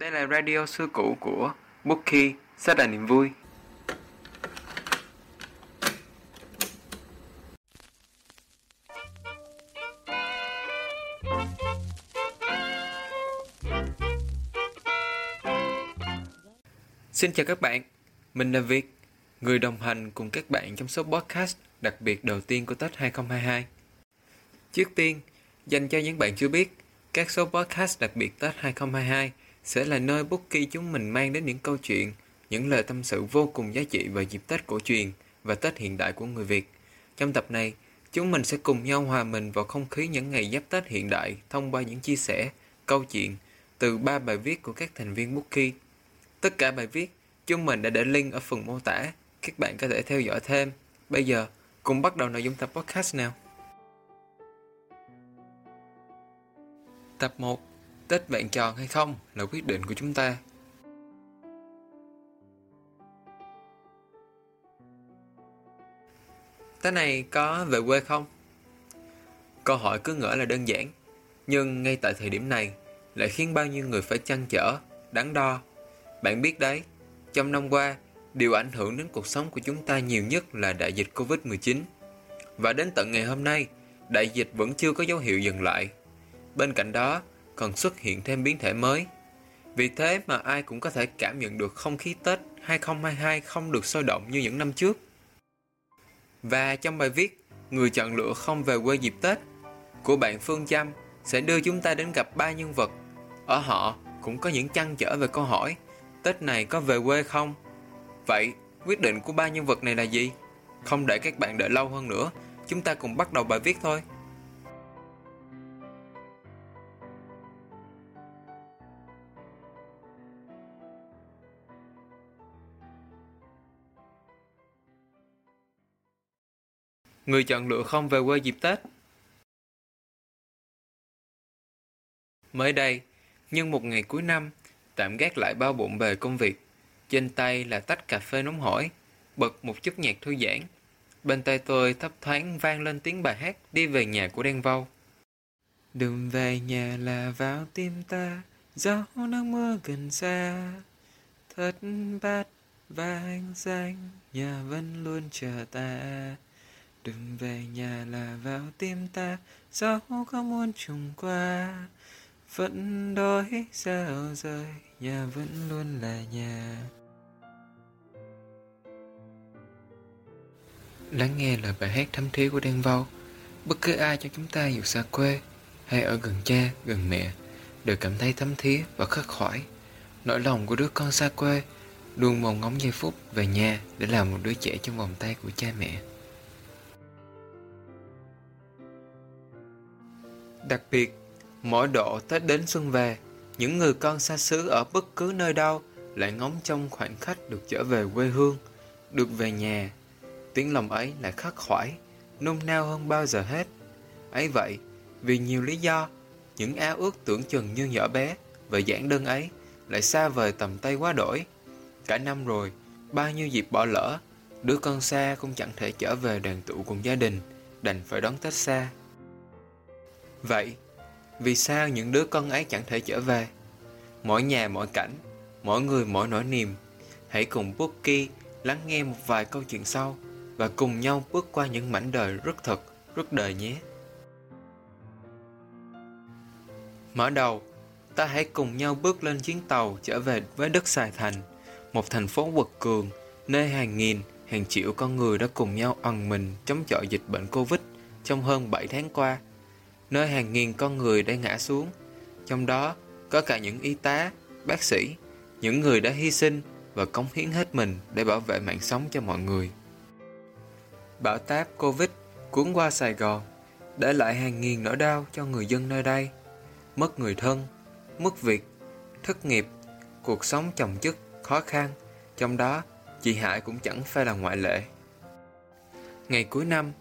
Đây là radio xưa cũ của Bookie, rất là niềm vui. Xin chào các bạn, mình là Việt, người đồng hành cùng các bạn trong số podcast đặc biệt đầu tiên của Tết 2022. Trước tiên, dành cho những bạn chưa biết, các số podcast đặc biệt Tết 2022 sẽ là nơi Bookie chúng mình mang đến những câu chuyện, những lời tâm sự vô cùng giá trị về dịp Tết cổ truyền và Tết hiện đại của người Việt. Trong tập này, chúng mình sẽ cùng nhau hòa mình vào không khí những ngày giáp Tết hiện đại thông qua những chia sẻ, câu chuyện từ ba bài viết của các thành viên Bookie. Tất cả bài viết, chúng mình đã để link ở phần mô tả, các bạn có thể theo dõi thêm. Bây giờ, cùng bắt đầu nội dung tập podcast nào. Tập 1 Tết bạn tròn hay không là quyết định của chúng ta. Tết này có về quê không? Câu hỏi cứ ngỡ là đơn giản, nhưng ngay tại thời điểm này lại khiến bao nhiêu người phải chăn trở, đắn đo. Bạn biết đấy, trong năm qua, điều ảnh hưởng đến cuộc sống của chúng ta nhiều nhất là đại dịch Covid-19. Và đến tận ngày hôm nay, đại dịch vẫn chưa có dấu hiệu dừng lại. Bên cạnh đó, còn xuất hiện thêm biến thể mới. Vì thế mà ai cũng có thể cảm nhận được không khí Tết 2022 không được sôi động như những năm trước. Và trong bài viết Người chọn lựa không về quê dịp Tết của bạn Phương Trâm sẽ đưa chúng ta đến gặp ba nhân vật. Ở họ cũng có những chăn trở về câu hỏi Tết này có về quê không? Vậy, quyết định của ba nhân vật này là gì? Không để các bạn đợi lâu hơn nữa, chúng ta cùng bắt đầu bài viết thôi. Người chọn lựa không về quê dịp Tết. Mới đây, nhưng một ngày cuối năm, tạm gác lại bao bộn bề công việc. Trên tay là tách cà phê nóng hổi, bật một chút nhạc thư giãn. Bên tay tôi thấp thoáng vang lên tiếng bài hát đi về nhà của Đen Vâu. Đường về nhà là vào tim ta, gió nắng mưa gần xa. Thất bát vang danh, nhà vẫn luôn chờ ta. Đừng về nhà là vào tim ta Dẫu có muốn trùng qua. Vẫn đói sao rời Nhà vẫn luôn là nhà. Lắng nghe lời bài hát thấm thía của Đen Vâu Bất cứ ai cho chúng ta dù xa quê Hay ở gần cha, gần mẹ Đều cảm thấy thấm thía và khắc khoải. Nỗi lòng của đứa con xa quê Luôn mong ngóng giây phút về nhà Để làm một đứa trẻ trong vòng tay của cha mẹ. Đặc biệt, mỗi độ Tết đến xuân về, những người con xa xứ ở bất cứ nơi đâu lại ngóng trong khoảnh khắc được trở về quê hương, được về nhà. Tiếng lòng ấy lại khắc khoải, nung nao hơn bao giờ hết. Ấy vậy, vì nhiều lý do, những ao ước tưởng chừng như nhỏ bé và giản đơn ấy lại xa vời tầm tay quá đổi. Cả năm rồi, bao nhiêu dịp bỏ lỡ, đứa con xa cũng chẳng thể trở về đoàn tụ cùng gia đình, đành phải đón Tết xa. Vậy, vì sao những đứa con ấy chẳng thể trở về? Mỗi nhà mỗi cảnh, mỗi người mỗi nỗi niềm. Hãy cùng Bookie lắng nghe một vài câu chuyện sau và cùng nhau bước qua những mảnh đời rất thật, rất đời nhé. Mở đầu, ta hãy cùng nhau bước lên chuyến tàu trở về với đất Sài Thành, một thành phố quật cường, nơi hàng nghìn, hàng triệu con người đã cùng nhau ẩn mình chống chọi dịch bệnh Covid trong hơn 7 tháng qua – nơi hàng nghìn con người đã ngã xuống. Trong đó có cả những y tá, bác sĩ, những người đã hy sinh và cống hiến hết mình để bảo vệ mạng sống cho mọi người. Bão táp Covid cuốn qua Sài Gòn, để lại hàng nghìn nỗi đau cho người dân nơi đây. Mất người thân, mất việc, thất nghiệp, cuộc sống chồng chất, khó khăn. Trong đó, chị Hải cũng chẳng phải là ngoại lệ. Ngày cuối năm,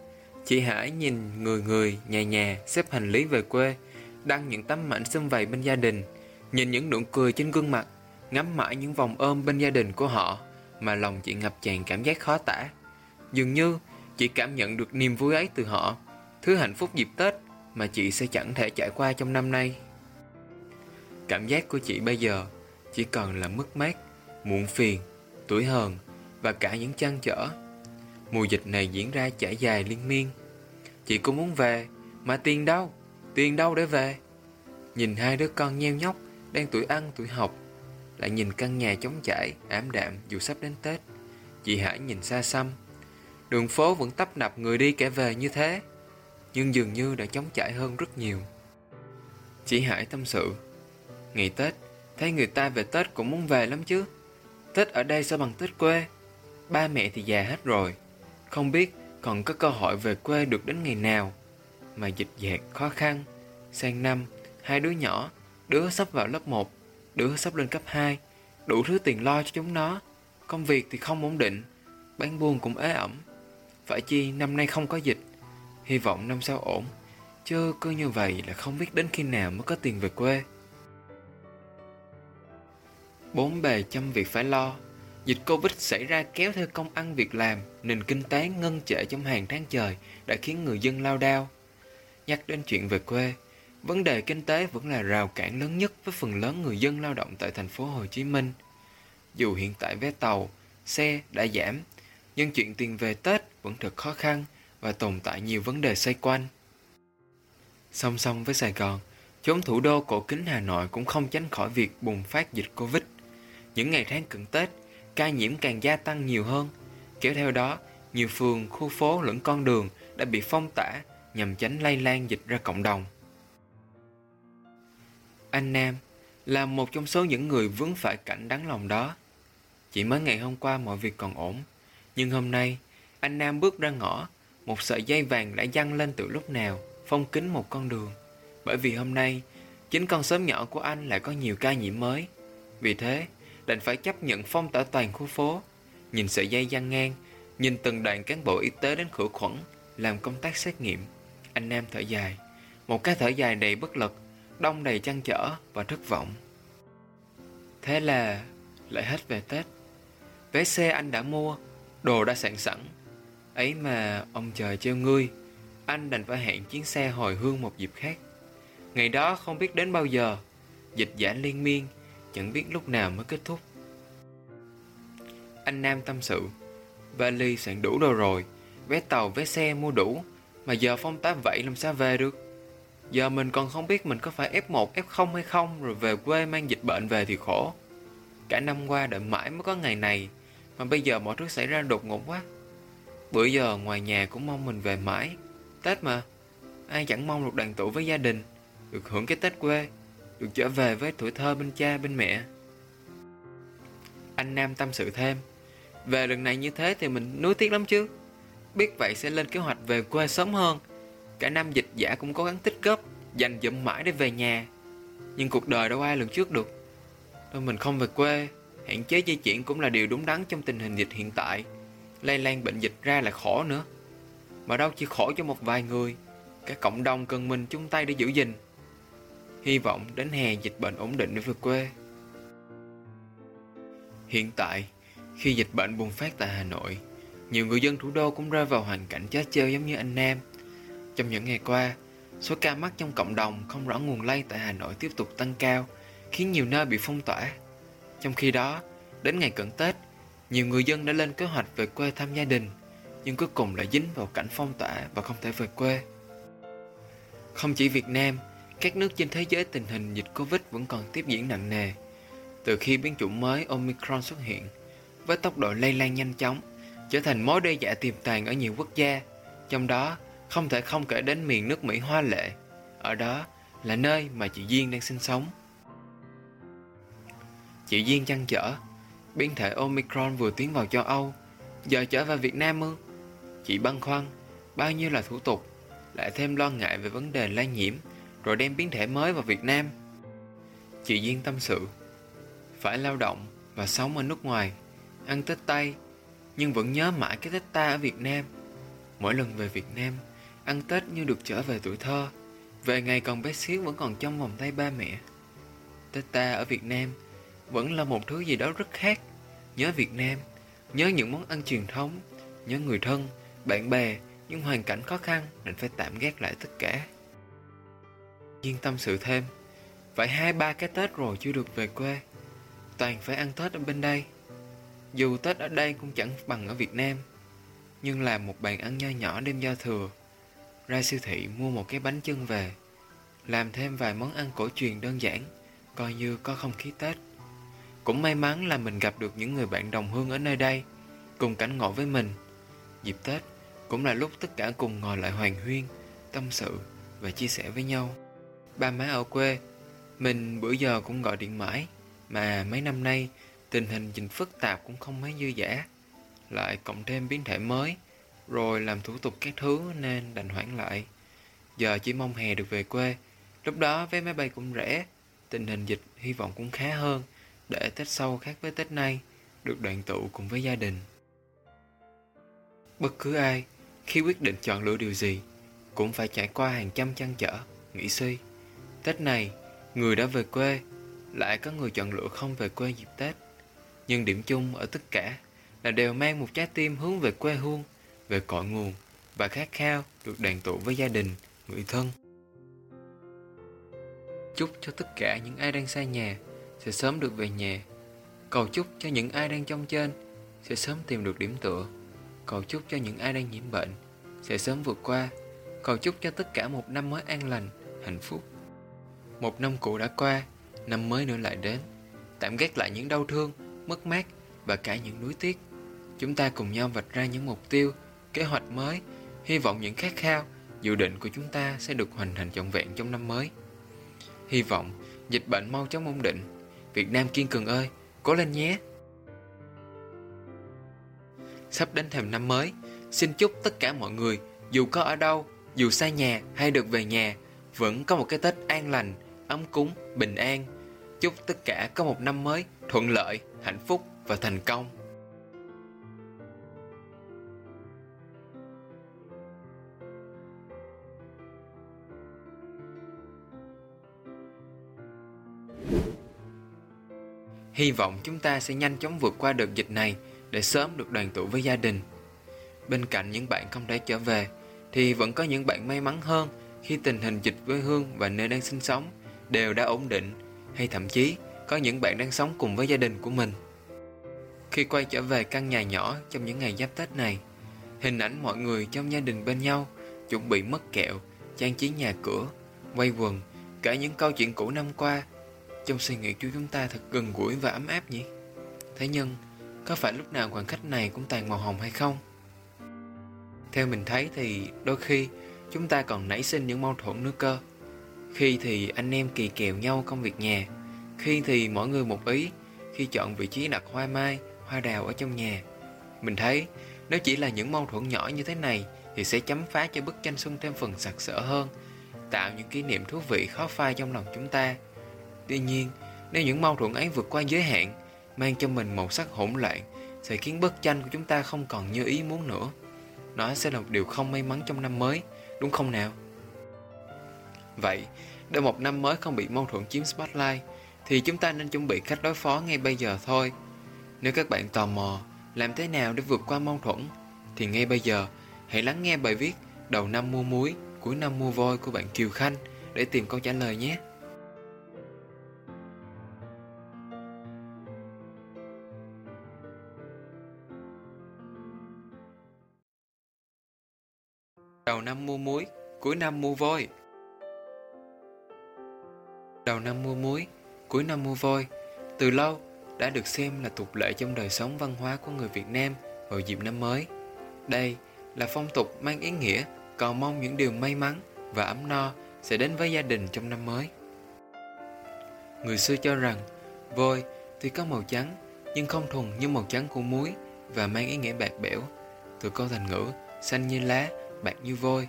Chị Hải nhìn người người, nhà nhà xếp hành lý về quê, đăng những tấm ảnh xâm vầy bên gia đình, nhìn những nụ cười trên gương mặt, ngắm mãi những vòng ôm bên gia đình của họ mà lòng chị ngập tràn cảm giác khó tả. Dường như chị cảm nhận được niềm vui ấy từ họ, thứ hạnh phúc dịp Tết mà chị sẽ chẳng thể trải qua trong năm nay. Cảm giác của chị bây giờ chỉ còn là mất mát, muộn phiền, tuổi hờn và cả những chăn trở. Mùa dịch này diễn ra trải dài liên miên. Chị cũng muốn về, mà tiền đâu? Tiền đâu để về? Nhìn hai đứa con nheo nhóc, đang tuổi ăn tuổi học, lại nhìn căn nhà trống trải, ảm đạm dù sắp đến Tết. Chị Hải nhìn xa xăm, đường phố vẫn tấp nập người đi kẻ về như thế, nhưng dường như đã trống trải hơn rất nhiều. Chị Hải tâm sự, ngày Tết, thấy người ta về Tết cũng muốn về lắm chứ. Tết ở đây sao bằng Tết quê? Ba mẹ thì già hết rồi, không biết còn có cơ hội về quê được đến ngày nào. Mà dịch dạt khó khăn, sang năm, hai đứa nhỏ, đứa sắp vào lớp 1, đứa sắp lên cấp 2, đủ thứ tiền lo cho chúng nó. Công việc thì không ổn định, bán buôn cũng ế ẩm. Phải chi năm nay không có dịch, hy vọng năm sau ổn, chứ cứ như vậy là không biết đến khi nào mới có tiền về quê. Bốn bề trăm việc phải lo, Dịch Covid xảy ra kéo theo công ăn việc làm, nền kinh tế ngân trệ trong hàng tháng trời đã khiến người dân lao đao. Nhắc đến chuyện về quê, vấn đề kinh tế vẫn là rào cản lớn nhất với phần lớn người dân lao động tại thành phố Hồ Chí Minh. Dù hiện tại vé tàu, xe đã giảm, nhưng chuyện tiền về Tết vẫn thật khó khăn và tồn tại nhiều vấn đề xoay quanh. Song song với Sài Gòn, chốn thủ đô cổ kính Hà Nội cũng không tránh khỏi việc bùng phát dịch Covid. Những ngày tháng cận Tết, ca nhiễm càng gia tăng nhiều hơn. Kéo theo đó, nhiều phường, khu phố lẫn con đường đã bị phong tỏa nhằm tránh lây lan dịch ra cộng đồng. Anh Nam là một trong số những người vướng phải cảnh đáng lòng đó. Chỉ mới ngày hôm qua mọi việc còn ổn, nhưng hôm nay anh Nam bước ra ngõ, một sợi dây vàng đã dăng lên từ lúc nào, phong kín một con đường. Bởi vì hôm nay, chính con xóm nhỏ của anh lại có nhiều ca nhiễm mới. Vì thế, đành phải chấp nhận phong tỏa toàn khu phố. Nhìn sợi dây gian ngang, nhìn từng đoàn cán bộ y tế đến khử khuẩn, làm công tác xét nghiệm. Anh Nam thở dài, một cái thở dài đầy bất lực, đông đầy chăn trở và thất vọng. Thế là lại hết về Tết. Vé xe anh đã mua, đồ đã sẵn sẵn. Ấy mà ông trời treo ngươi, anh đành phải hẹn chuyến xe hồi hương một dịp khác. Ngày đó không biết đến bao giờ, dịch giả liên miên, chẳng biết lúc nào mới kết thúc. Anh Nam tâm sự, vali sẵn đủ đồ rồi, vé tàu, vé xe mua đủ, mà giờ phong tá vậy làm sao về được? Giờ mình còn không biết mình có phải F1, F0 hay không Rồi về quê mang dịch bệnh về thì khổ Cả năm qua đợi mãi mới có ngày này Mà bây giờ mọi thứ xảy ra đột ngột quá Bữa giờ ngoài nhà cũng mong mình về mãi Tết mà Ai chẳng mong được đoàn tụ với gia đình Được hưởng cái Tết quê được trở về với tuổi thơ bên cha, bên mẹ. Anh Nam tâm sự thêm, Về lần này như thế thì mình nuối tiếc lắm chứ. Biết vậy sẽ lên kế hoạch về quê sớm hơn. Cả năm dịch giả cũng cố gắng tích góp, Dành dụm mãi để về nhà. Nhưng cuộc đời đâu ai lường trước được. Thôi mình không về quê, Hạn chế di chuyển cũng là điều đúng đắn trong tình hình dịch hiện tại. Lây lan bệnh dịch ra là khổ nữa. Mà đâu chỉ khổ cho một vài người, Cả cộng đồng cần mình chung tay để giữ gìn. Hy vọng đến hè dịch bệnh ổn định để về quê Hiện tại, khi dịch bệnh bùng phát tại Hà Nội Nhiều người dân thủ đô cũng rơi vào hoàn cảnh chết chơi giống như anh Nam trong những ngày qua, số ca mắc trong cộng đồng không rõ nguồn lây tại Hà Nội tiếp tục tăng cao, khiến nhiều nơi bị phong tỏa. Trong khi đó, đến ngày cận Tết, nhiều người dân đã lên kế hoạch về quê thăm gia đình, nhưng cuối cùng lại dính vào cảnh phong tỏa và không thể về quê. Không chỉ Việt Nam, các nước trên thế giới tình hình dịch Covid vẫn còn tiếp diễn nặng nề. Từ khi biến chủng mới Omicron xuất hiện, với tốc độ lây lan nhanh chóng, trở thành mối đe dọa tiềm tàng ở nhiều quốc gia, trong đó không thể không kể đến miền nước Mỹ hoa lệ. Ở đó là nơi mà chị Duyên đang sinh sống. Chị Duyên chăn trở, biến thể Omicron vừa tiến vào châu Âu, giờ trở vào Việt Nam ư? Chị băn khoăn, bao nhiêu là thủ tục, lại thêm lo ngại về vấn đề lây nhiễm, rồi đem biến thể mới vào Việt Nam. Chị Duyên tâm sự, phải lao động và sống ở nước ngoài, ăn Tết Tây, nhưng vẫn nhớ mãi cái Tết ta ở Việt Nam. Mỗi lần về Việt Nam, Ăn Tết như được trở về tuổi thơ Về ngày còn bé xíu vẫn còn trong vòng tay ba mẹ Tết ta ở Việt Nam Vẫn là một thứ gì đó rất khác Nhớ Việt Nam Nhớ những món ăn truyền thống Nhớ người thân, bạn bè Nhưng hoàn cảnh khó khăn Nên phải tạm gác lại tất cả Yên tâm sự thêm Phải hai ba cái Tết rồi chưa được về quê toàn phải ăn Tết ở bên đây. Dù Tết ở đây cũng chẳng bằng ở Việt Nam, nhưng làm một bàn ăn nho nhỏ đêm giao thừa, ra siêu thị mua một cái bánh chưng về, làm thêm vài món ăn cổ truyền đơn giản, coi như có không khí Tết. Cũng may mắn là mình gặp được những người bạn đồng hương ở nơi đây, cùng cảnh ngộ với mình. Dịp Tết cũng là lúc tất cả cùng ngồi lại hoàng huyên, tâm sự và chia sẻ với nhau. Ba má ở quê, mình bữa giờ cũng gọi điện mãi, mà mấy năm nay tình hình dịch phức tạp cũng không mấy dư dả. Lại cộng thêm biến thể mới, rồi làm thủ tục các thứ nên đành hoãn lại. Giờ chỉ mong hè được về quê, lúc đó vé máy bay cũng rẻ, tình hình dịch hy vọng cũng khá hơn, để Tết sau khác với Tết nay, được đoàn tụ cùng với gia đình. Bất cứ ai, khi quyết định chọn lựa điều gì, cũng phải trải qua hàng trăm chăn trở, nghĩ suy. Tết này, người đã về quê, lại có người chọn lựa không về quê dịp Tết. Nhưng điểm chung ở tất cả là đều mang một trái tim hướng về quê hương, về cội nguồn và khát khao được đoàn tụ với gia đình, người thân. Chúc cho tất cả những ai đang xa nhà sẽ sớm được về nhà. Cầu chúc cho những ai đang trong trên sẽ sớm tìm được điểm tựa. Cầu chúc cho những ai đang nhiễm bệnh sẽ sớm vượt qua. Cầu chúc cho tất cả một năm mới an lành, hạnh phúc. Một năm cũ đã qua, năm mới nữa lại đến. Tạm gác lại những đau thương, mất mát và cả những nuối tiếc. Chúng ta cùng nhau vạch ra những mục tiêu, kế hoạch mới, hy vọng những khát khao, dự định của chúng ta sẽ được hoàn thành trọn vẹn trong năm mới. Hy vọng dịch bệnh mau chóng ổn định. Việt Nam kiên cường ơi, cố lên nhé! Sắp đến thềm năm mới, xin chúc tất cả mọi người, dù có ở đâu, dù xa nhà hay được về nhà, vẫn có một cái Tết an lành, ấm cúng, bình an. Chúc tất cả có một năm mới thuận lợi, hạnh phúc và thành công. Hy vọng chúng ta sẽ nhanh chóng vượt qua đợt dịch này để sớm được đoàn tụ với gia đình. Bên cạnh những bạn không thể trở về, thì vẫn có những bạn may mắn hơn khi tình hình dịch quê hương và nơi đang sinh sống đều đã ổn định, hay thậm chí có những bạn đang sống cùng với gia đình của mình. Khi quay trở về căn nhà nhỏ trong những ngày giáp Tết này, hình ảnh mọi người trong gia đình bên nhau chuẩn bị mất kẹo, trang trí nhà cửa, quay quần, kể những câu chuyện cũ năm qua trong suy nghĩ của chúng ta thật gần gũi và ấm áp nhỉ? Thế nhưng, có phải lúc nào khoảng khách này cũng tàn màu hồng hay không? Theo mình thấy thì đôi khi chúng ta còn nảy sinh những mâu thuẫn nữa cơ. Khi thì anh em kỳ kèo nhau công việc nhà, khi thì mỗi người một ý, khi chọn vị trí đặt hoa mai, hoa đào ở trong nhà. Mình thấy nếu chỉ là những mâu thuẫn nhỏ như thế này thì sẽ chấm phá cho bức tranh xuân thêm phần sặc sỡ hơn, tạo những kỷ niệm thú vị khó phai trong lòng chúng ta. Tuy nhiên, nếu những mâu thuẫn ấy vượt qua giới hạn, mang cho mình màu sắc hỗn loạn, sẽ khiến bức tranh của chúng ta không còn như ý muốn nữa. Nó sẽ là một điều không may mắn trong năm mới, đúng không nào? Vậy, để một năm mới không bị mâu thuẫn chiếm spotlight, thì chúng ta nên chuẩn bị cách đối phó ngay bây giờ thôi. Nếu các bạn tò mò làm thế nào để vượt qua mâu thuẫn, thì ngay bây giờ hãy lắng nghe bài viết Đầu năm mua muối, cuối năm mua voi của bạn Kiều Khanh để tìm câu trả lời nhé. Đầu năm mua muối, cuối năm mua voi. Đầu năm mua muối, cuối năm mua voi, từ lâu đã được xem là tục lệ trong đời sống văn hóa của người Việt Nam vào dịp năm mới. Đây là phong tục mang ý nghĩa cầu mong những điều may mắn và ấm no sẽ đến với gia đình trong năm mới. Người xưa cho rằng voi tuy có màu trắng nhưng không thuần như màu trắng của muối và mang ý nghĩa bạc bẽo từ câu thành ngữ xanh như lá bạc như voi.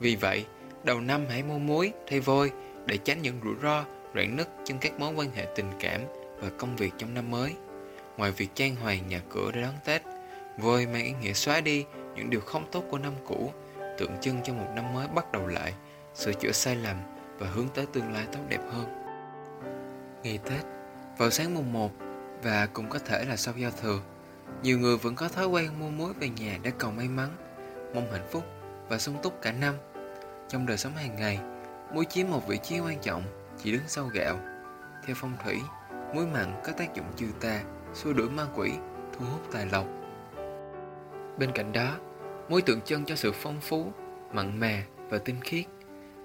Vì vậy, đầu năm hãy mua muối thay voi để tránh những rủi ro, rạn nứt trong các mối quan hệ tình cảm và công việc trong năm mới. Ngoài việc trang hoàng nhà cửa để đón Tết, vơi mang ý nghĩa xóa đi những điều không tốt của năm cũ, tượng trưng cho một năm mới bắt đầu lại, sửa chữa sai lầm và hướng tới tương lai tốt đẹp hơn. Ngày Tết, vào sáng mùng 1 và cũng có thể là sau giao thừa, nhiều người vẫn có thói quen mua muối về nhà để cầu may mắn mong hạnh phúc và sung túc cả năm. Trong đời sống hàng ngày, muối chiếm một vị trí quan trọng, chỉ đứng sau gạo. Theo phong thủy, muối mặn có tác dụng trừ tà, xua đuổi ma quỷ, thu hút tài lộc. Bên cạnh đó, muối tượng trưng cho sự phong phú, mặn mà và tinh khiết.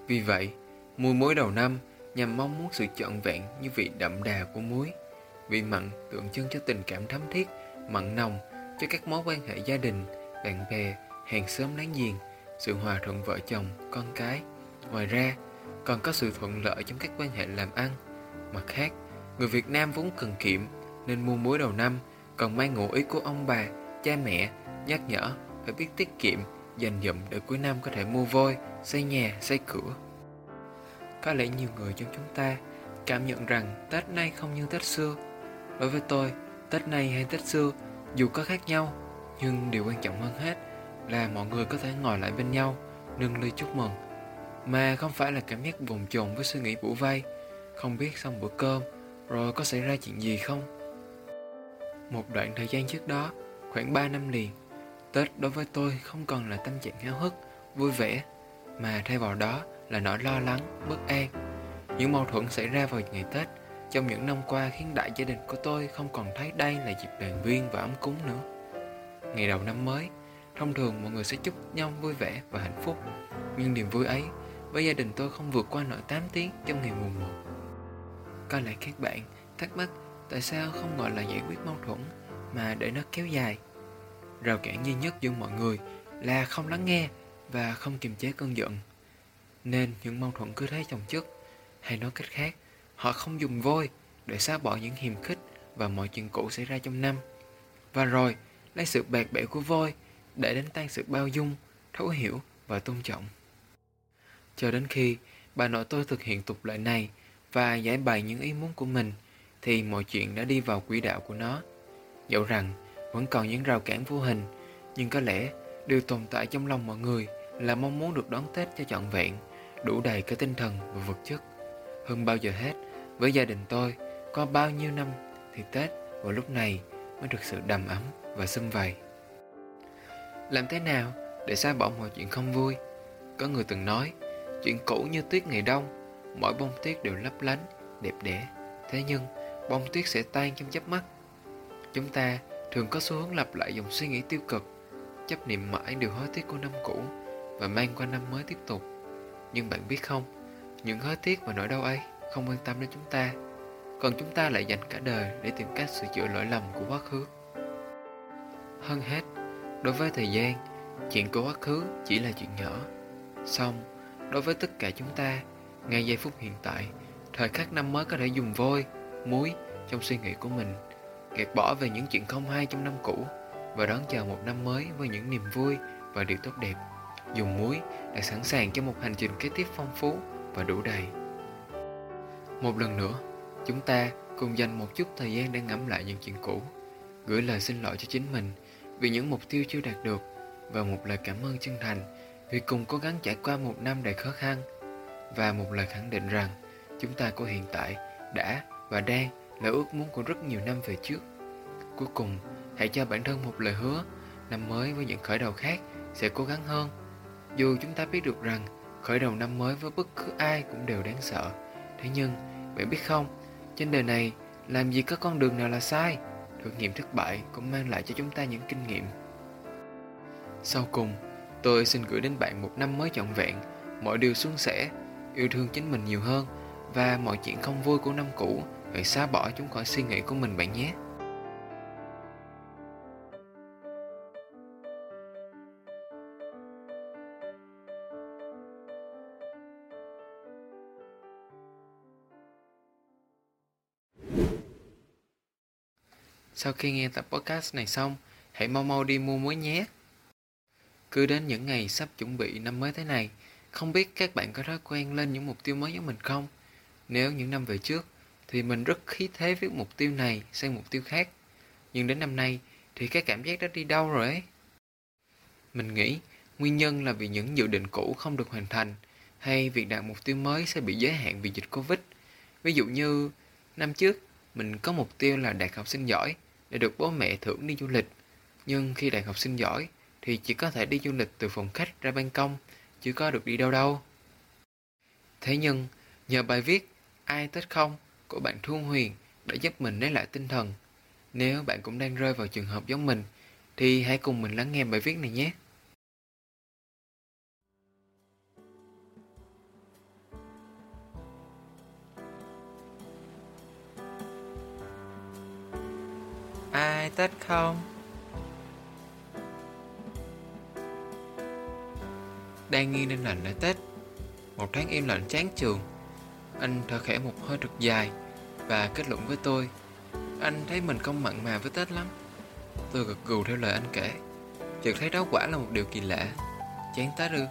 Vì vậy, mùi muối đầu năm nhằm mong muốn sự trọn vẹn như vị đậm đà của muối. Vị mặn tượng trưng cho tình cảm thắm thiết, mặn nồng cho các mối quan hệ gia đình, bạn bè, hàng xóm láng giềng, sự hòa thuận vợ chồng, con cái. Ngoài ra, còn có sự thuận lợi trong các quan hệ làm ăn. Mặt khác, người Việt Nam vốn cần kiệm nên mua muối đầu năm còn mang ngụ ý của ông bà, cha mẹ nhắc nhở phải biết tiết kiệm, dành dụm để cuối năm có thể mua vôi, xây nhà, xây cửa. Có lẽ nhiều người trong chúng ta cảm nhận rằng Tết nay không như Tết xưa. Đối với tôi, Tết nay hay Tết xưa dù có khác nhau, nhưng điều quan trọng hơn hết là mọi người có thể ngồi lại bên nhau, nâng ly chúc mừng. Mà không phải là cảm giác bồn chồn với suy nghĩ bủa vây, không biết xong bữa cơm, rồi có xảy ra chuyện gì không. Một đoạn thời gian trước đó, khoảng 3 năm liền, Tết đối với tôi không còn là tâm trạng háo hức, vui vẻ, mà thay vào đó là nỗi lo lắng, bất an. Những mâu thuẫn xảy ra vào ngày Tết trong những năm qua khiến đại gia đình của tôi không còn thấy đây là dịp đoàn viên và ấm cúng nữa. Ngày đầu năm mới, thông thường mọi người sẽ chúc nhau vui vẻ và hạnh phúc. Nhưng niềm vui ấy với gia đình tôi không vượt qua nổi 8 tiếng trong ngày mùng 1. Có lẽ các bạn thắc mắc tại sao không gọi là giải quyết mâu thuẫn mà để nó kéo dài. Rào cản duy nhất giữa mọi người là không lắng nghe và không kiềm chế cơn giận. Nên những mâu thuẫn cứ thế chồng chất, hay nói cách khác, họ không dùng vôi để xóa bỏ những hiềm khích và mọi chuyện cũ xảy ra trong năm. Và rồi, lấy sự bạc bẽo của vôi để đánh tan sự bao dung, thấu hiểu và tôn trọng. Cho đến khi bà nội tôi thực hiện tục lệ này và giải bày những ý muốn của mình, thì mọi chuyện đã đi vào quỹ đạo của nó. Dẫu rằng vẫn còn những rào cản vô hình, nhưng có lẽ điều tồn tại trong lòng mọi người là mong muốn được đón Tết cho trọn vẹn, đủ đầy cả tinh thần và vật chất. Hơn bao giờ hết, với gia đình tôi, có bao nhiêu năm thì Tết vào lúc này mới được sự đầm ấm và xâm vầy. Làm thế nào để xóa bỏ mọi chuyện không vui? Có người từng nói, chuyện cũ như tuyết ngày đông, mỗi bông tuyết đều lấp lánh, đẹp đẽ. Thế nhưng, bông tuyết sẽ tan trong chớp mắt. Chúng ta thường có xu hướng lặp lại dòng suy nghĩ tiêu cực, chấp niệm mãi điều hối tiếc của năm cũ và mang qua năm mới tiếp tục. Nhưng bạn biết không, những hối tiếc và nỗi đau ấy không quan tâm đến chúng ta, còn chúng ta lại dành cả đời để tìm cách sửa chữa lỗi lầm của quá khứ. Hơn hết, đối với thời gian, chuyện của quá khứ chỉ là chuyện nhỏ. Xong, đối với tất cả chúng ta, ngay giây phút hiện tại, thời khắc năm mới có thể dùng vôi, muối trong suy nghĩ của mình, gạt bỏ về những chuyện không hay trong năm cũ và đón chờ một năm mới với những niềm vui và điều tốt đẹp. Dùng muối để sẵn sàng cho một hành trình kế tiếp phong phú và đủ đầy. Một lần nữa, chúng ta cùng dành một chút thời gian để ngẫm lại những chuyện cũ, gửi lời xin lỗi cho chính mình vì những mục tiêu chưa đạt được và một lời cảm ơn chân thành vì cùng cố gắng trải qua một năm đầy khó khăn và một lời khẳng định rằng chúng ta của hiện tại đã và đang là ước muốn của rất nhiều năm về trước. Cuối cùng, hãy cho bản thân một lời hứa năm mới với những khởi đầu khác sẽ cố gắng hơn. Dù chúng ta biết được rằng khởi đầu năm mới với bất cứ ai cũng đều đáng sợ. Thế nhưng, bạn biết không, trên đời này làm gì có con đường nào là sai. Thử nghiệm thất bại cũng mang lại cho chúng ta những kinh nghiệm. Sau cùng, tôi xin gửi đến bạn một năm mới trọn vẹn, mọi điều suôn sẻ, yêu thương chính mình nhiều hơn và mọi chuyện không vui của năm cũ hãy xóa bỏ chúng khỏi suy nghĩ của mình bạn nhé. Sau khi nghe tập podcast này xong, hãy mau mau đi mua muối nhé. Cứ đến những ngày sắp chuẩn bị năm mới thế này, không biết các bạn có thói quen lên những mục tiêu mới giống mình không? Nếu những năm về trước, thì mình rất khí thế viết mục tiêu này sang mục tiêu khác. Nhưng đến năm nay thì cái cảm giác đó đi đâu rồi ấy? Mình nghĩ nguyên nhân là vì những dự định cũ không được hoàn thành hay việc đạt mục tiêu mới sẽ bị giới hạn vì dịch Covid. Ví dụ như năm trước mình có mục tiêu là đạt học sinh giỏi để được bố mẹ thưởng đi du lịch. Nhưng khi đạt học sinh giỏi thì chỉ có thể đi du lịch từ phòng khách ra ban công, chứ có được đi đâu đâu. Thế nhưng, nhờ bài viết Ai Tết Không của bạn Thu Huyền đã giúp mình lấy lại tinh thần. Nếu bạn cũng đang rơi vào trường hợp giống mình, thì hãy cùng mình lắng nghe bài viết này nhé. Ai Tết không? Đang nghiêng lên lạnh lại Tết. Một tháng im lặng chán trường Anh thở khẽ một hơi thật dài Và kết luận với tôi, Anh thấy mình không mặn mà với Tết lắm. Tôi gật gù theo lời anh kể. Chợt thấy đó quả là một điều kỳ lạ. Chán Tết ư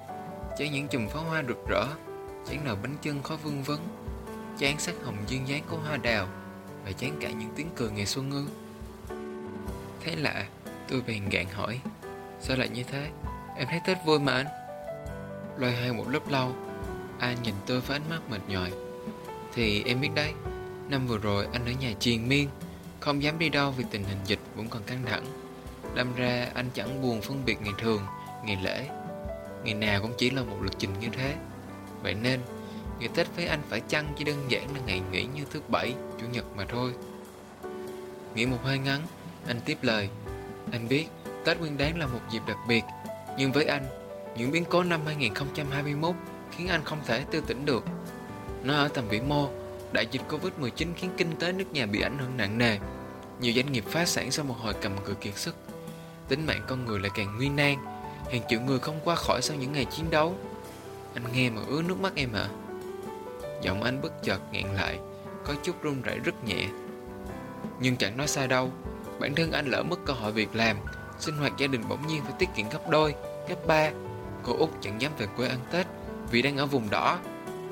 Chán những chùm pháo hoa rực rỡ Chán nồi bánh chưng khó vương vấn Chán sắc hồng duyên dáng của hoa đào Và chán cả những tiếng cười ngày xuân ư. Thấy lạ, Tôi bèn gạn hỏi, Sao lại như thế? Em thấy Tết vui mà anh. Loay hoay một lúc lâu Anh nhìn tôi với ánh mắt mệt nhòi. Thì em biết đấy Năm vừa rồi anh ở nhà triền miên Không dám đi đâu vì tình hình dịch vẫn còn căng thẳng. Đâm ra anh chẳng buồn phân biệt ngày thường Ngày lễ. Ngày nào cũng chỉ là một lịch trình như thế. Vậy nên Ngày Tết với anh phải chăng chỉ đơn giản là ngày nghỉ như thứ bảy, chủ nhật mà thôi? Nghĩ một hơi ngắn Anh tiếp lời. Anh biết Tết Nguyên đáng là một dịp đặc biệt Nhưng với anh những biến cố năm 2021 khiến anh không thể tư tỉnh được. Nó ở tầm vĩ mô, đại dịch Covid-19 khiến kinh tế nước nhà bị ảnh hưởng nặng nề. Nhiều doanh nghiệp phá sản sau một hồi cầm cự kiệt sức. Tính mạng con người lại càng nguy nan, hàng triệu người không qua khỏi sau những ngày chiến đấu. Anh nghe mà ứa nước mắt em ạ. À. Giọng anh bất chợt nghẹn lại, có chút run rẩy rất nhẹ. Nhưng chẳng nói sai đâu, bản thân anh lỡ mất cơ hội việc làm, sinh hoạt gia đình bỗng nhiên phải tiết kiệm gấp đôi, gấp ba Cô Út chẳng dám về quê ăn Tết vì đang ở vùng đỏ.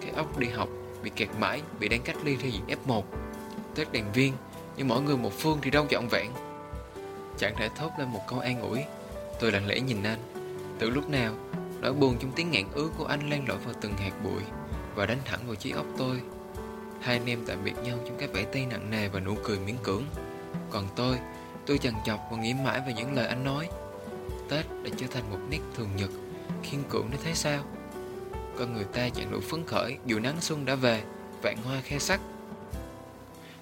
Cái ốc đi học bị kẹt mãi bị đang cách ly theo diện F1. Tết đèn viên nhưng mỗi người một phương thì đâu dọn vẹn. Chẳng thể thốt lên một câu an ủi. Tôi lặng lẽ nhìn anh. Từ lúc nào nỗi buồn trong tiếng ngạn ứ của anh len lỏi vào từng hạt bụi và đánh thẳng vào chiếc ốc tôi. Hai anh em tạm biệt nhau trong cái vẻ tay nặng nề và nụ cười miễn cưỡng. Còn tôi, tôi chằn chọc và nghĩ mãi về những lời anh nói. Tết đã trở thành một nét thường nhật khiên cưỡng để thấy sao? Con người ta chẳng đủ phấn khởi, dù nắng xuân đã về, vạn hoa khe sắc.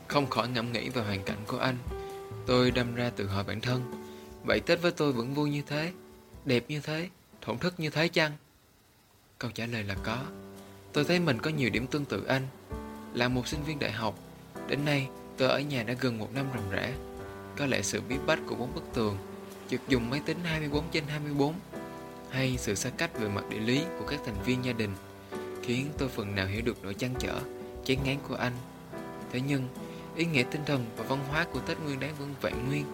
Không khỏi ngẫm nghĩ về hoàn cảnh của anh. Tôi đâm ra tự hỏi bản thân, vậy tết với tôi vẫn vui như thế? Đẹp như thế? Thổn thức như thế chăng? Câu trả lời là có. Tôi thấy mình có nhiều điểm tương tự anh. Là một sinh viên đại học, đến nay tôi ở nhà đã gần một năm ròng rã. Có lẽ sự bí bách của bốn bức tường trực dùng máy tính 24 trên 24 hay sự xa cách về mặt địa lý của các thành viên gia đình khiến tôi phần nào hiểu được nỗi chăn trở, chán ngán của anh. Thế nhưng, ý nghĩa tinh thần và văn hóa của Tết Nguyên đáng vẫn vẹn nguyên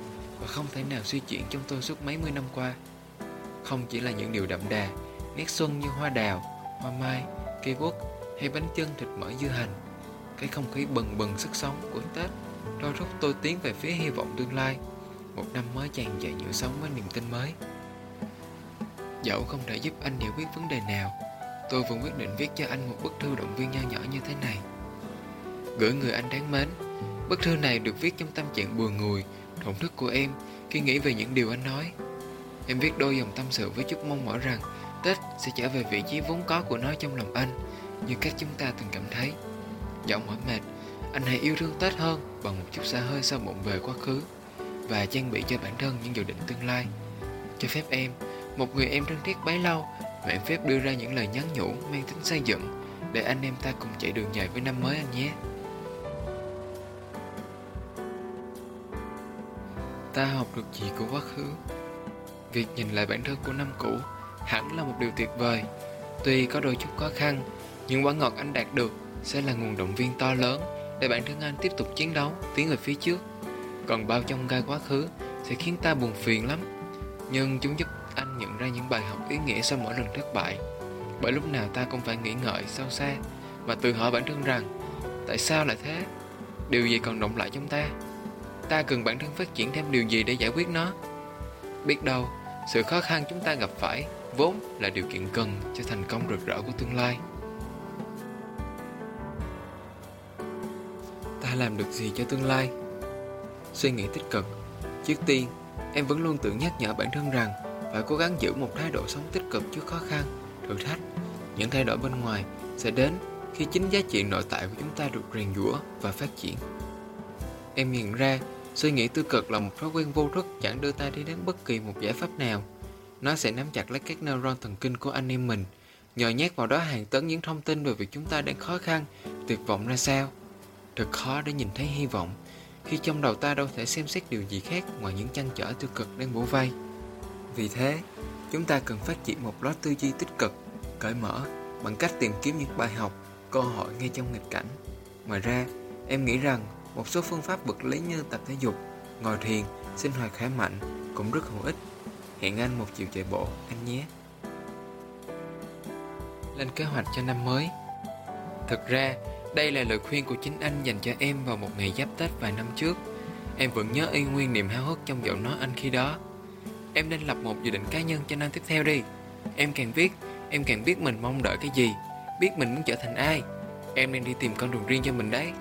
và không thể nào suy chuyển trong tôi suốt mấy mươi năm qua. Không chỉ là những điều đậm đà, nét xuân như hoa đào, hoa mai, cây bút hay bánh chân thịt mỡ dưa hành. Cái không khí bừng bừng sức sống của Tết đôi lúc tôi tiến về phía hy vọng tương lai. Một năm mới tràn dậy nhựa sống với niềm tin mới. Dẫu không thể giúp anh giải quyết vấn đề nào, Tôi vẫn quyết định viết cho anh một bức thư động viên nho nhỏ như thế này. Gửi người anh đáng mến, Bức thư này được viết trong tâm trạng buồn ngùi, Thổn thức của em Khi nghĩ về những điều anh nói. Em viết đôi dòng tâm sự với chút mong mỏi rằng Tết sẽ trở về vị trí vốn có của nó trong lòng anh, Như cách chúng ta từng cảm thấy. Giọng mỏi mệt, Anh hãy yêu thương Tết hơn Bằng một chút xa hơi sau bộn về quá khứ Và trang bị cho bản thân những dự định tương lai. Cho phép em một người em thân thiết bấy lâu Mẹ phép đưa ra những lời nhắn nhủ mang tính xây dựng, Để anh em ta cùng chạy đường dài với năm mới anh nhé. Ta học được gì của quá khứ? Việc nhìn lại bản thân của năm cũ Hẳn là một điều tuyệt vời. Tuy có đôi chút khó khăn, Nhưng quả ngọt anh đạt được Sẽ là nguồn động viên to lớn Để bản thân anh tiếp tục chiến đấu, Tiến về phía trước. Còn bao trong gai quá khứ Sẽ khiến ta buồn phiền lắm. Nhưng chúng giúp anh nhận ra những bài học ý nghĩa sau mỗi lần thất bại. Bởi lúc nào ta cũng phải nghĩ ngợi sâu xa, và tự hỏi bản thân rằng, tại sao lại thế? Điều gì còn động lại trong ta? Ta cần bản thân phát triển thêm điều gì để giải quyết nó? Biết đâu, sự khó khăn chúng ta gặp phải vốn là điều kiện cần cho thành công rực rỡ của tương lai. Ta làm được gì cho tương lai? Suy nghĩ tích cực. Trước tiên, em vẫn luôn tự nhắc nhở bản thân rằng phải cố gắng giữ một thái độ sống tích cực trước khó khăn, thử thách. Những thay đổi bên ngoài sẽ đến khi chính giá trị nội tại của chúng ta được rèn giũa và phát triển. em nhận ra suy nghĩ tiêu cực là một thói quen vô thức chẳng đưa ta đi đến bất kỳ một giải pháp nào. Nó sẽ nắm chặt lấy các neuron thần kinh của anh em mình, nhồi nhét vào đó hàng tấn những thông tin về việc chúng ta đang khó khăn, tuyệt vọng ra sao. Thật khó để nhìn thấy hy vọng khi trong đầu ta đâu thể xem xét điều gì khác ngoài những chăn trở tiêu cực đang bổ vây. Vì thế, chúng ta cần phát triển một lối tư duy tích cực, cởi mở bằng cách tìm kiếm những bài học, cơ hội ngay trong nghịch cảnh. Ngoài ra, em nghĩ rằng một số phương pháp vật lý như tập thể dục, ngồi thiền, sinh hoạt khỏe mạnh cũng rất hữu ích. Hẹn anh một chiều chạy bộ, anh nhé. Lên kế hoạch cho năm mới Thực ra, đây là lời khuyên của chính anh dành cho em vào một ngày giáp Tết vài năm trước. Em vẫn nhớ y nguyên niềm háo hức trong giọng nói anh khi đó. Em nên lập một dự định cá nhân cho năm tiếp theo đi. Em càng viết, em càng biết mình mong đợi cái gì, biết mình muốn trở thành ai. Em đang đi tìm con đường riêng cho mình đấy.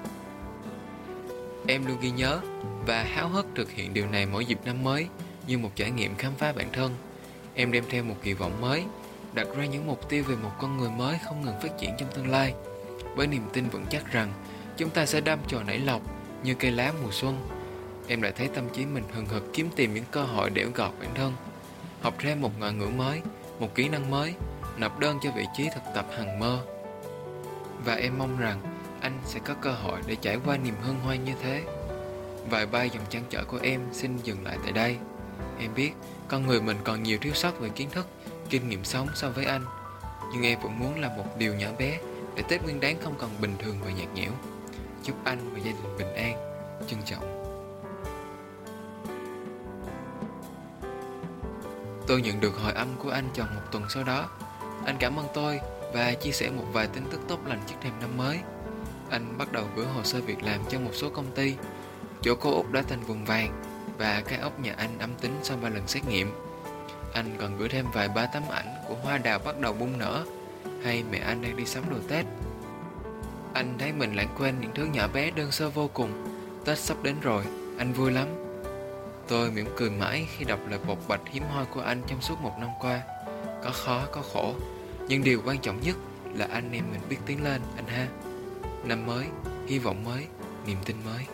Em luôn ghi nhớ và háo hức thực hiện điều này mỗi dịp năm mới như một trải nghiệm khám phá bản thân. Em đem theo một kỳ vọng mới, đặt ra những mục tiêu về một con người mới không ngừng phát triển trong tương lai với niềm tin vững chắc rằng chúng ta sẽ đâm chồi nảy lọc như cây lá mùa xuân. Em lại thấy tâm trí mình hừng hực kiếm tìm những cơ hội để gọt bản thân, học thêm một ngoại ngữ mới, một kỹ năng mới, nộp đơn cho vị trí thực tập hằng mơ. Và em mong rằng anh sẽ có cơ hội để trải qua niềm hân hoan như thế. Vài ba dòng trăn trở của em xin dừng lại tại đây. Em biết con người mình còn nhiều thiếu sót về kiến thức, kinh nghiệm sống so với anh. Nhưng em vẫn muốn làm một điều nhỏ bé để Tết Nguyên Đán không còn bình thường và nhạt nhẽo. Chúc anh và gia đình bình an, trân trọng. Tôi nhận được hồi âm của anh chồng một tuần sau đó. Anh cảm ơn tôi và chia sẻ một vài tin tức tốt lành trước thềm năm mới. Anh bắt đầu gửi hồ sơ việc làm cho một số công ty. Chỗ cô Úc đã thành vùng vàng và cái ốc nhà anh âm tính sau ba lần xét nghiệm. Anh còn gửi thêm vài ba tấm ảnh của hoa đào bắt đầu bung nở hay mẹ anh đang đi sắm đồ Tết. Anh thấy mình lãng quên những thứ nhỏ bé đơn sơ vô cùng. Tết sắp đến rồi, anh vui lắm. Tôi mỉm cười mãi khi đọc lời bộc bạch hiếm hoi của anh trong suốt một năm qua. Có khó, có khổ, nhưng điều quan trọng nhất là anh em mình biết tiến lên, anh ha. Năm mới, hy vọng mới, niềm tin mới.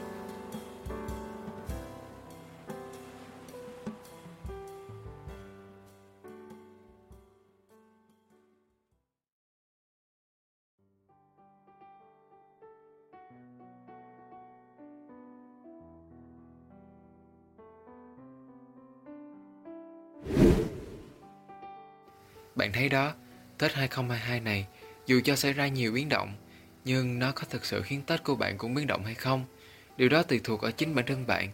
Thấy đó, Tết 2022 này, dù cho xảy ra nhiều biến động, nhưng nó có thực sự khiến Tết của bạn cũng biến động hay không? Điều đó tùy thuộc ở chính bản thân bạn.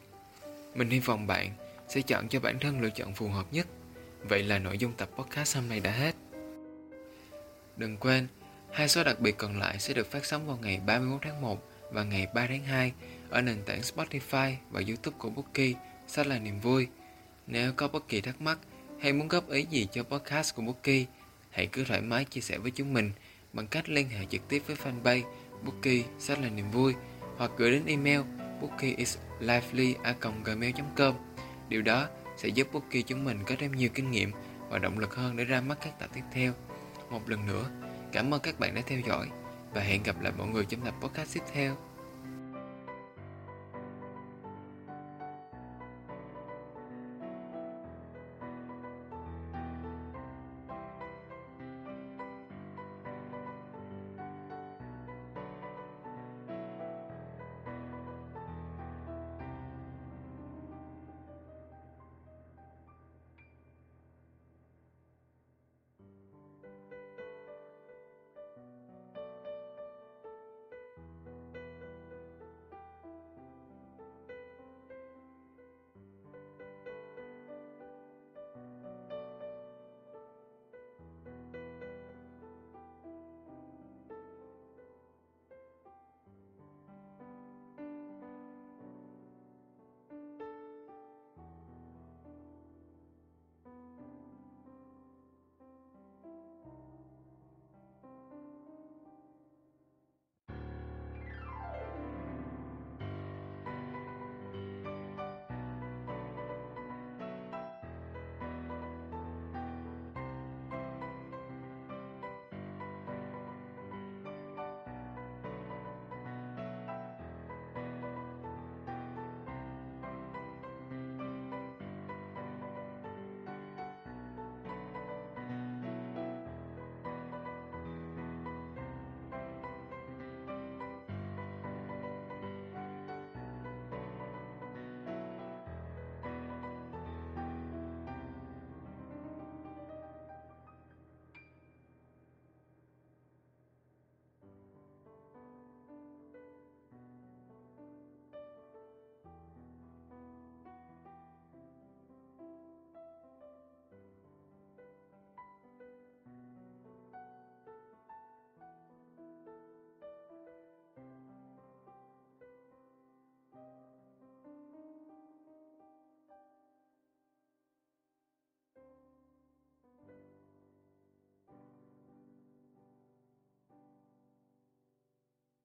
Mình hy vọng bạn sẽ chọn cho bản thân lựa chọn phù hợp nhất. Vậy là nội dung tập podcast hôm nay đã hết. Đừng quên, hai số đặc biệt còn lại sẽ được phát sóng vào ngày 31 tháng 1 và ngày 3 tháng 2 ở nền tảng Spotify và YouTube của Bookie, sẽ là niềm vui. Nếu có bất kỳ thắc mắc hay muốn góp ý gì cho podcast của Bookie, hãy cứ thoải mái chia sẻ với chúng mình bằng cách liên hệ trực tiếp với fanpage Bookie sách là niềm vui hoặc gửi đến email bookieisLively.gmail.com Điều đó sẽ giúp Bookie chúng mình có thêm nhiều kinh nghiệm và động lực hơn để ra mắt các tập tiếp theo. Một lần nữa, cảm ơn các bạn đã theo dõi và hẹn gặp lại mọi người trong tập podcast tiếp theo.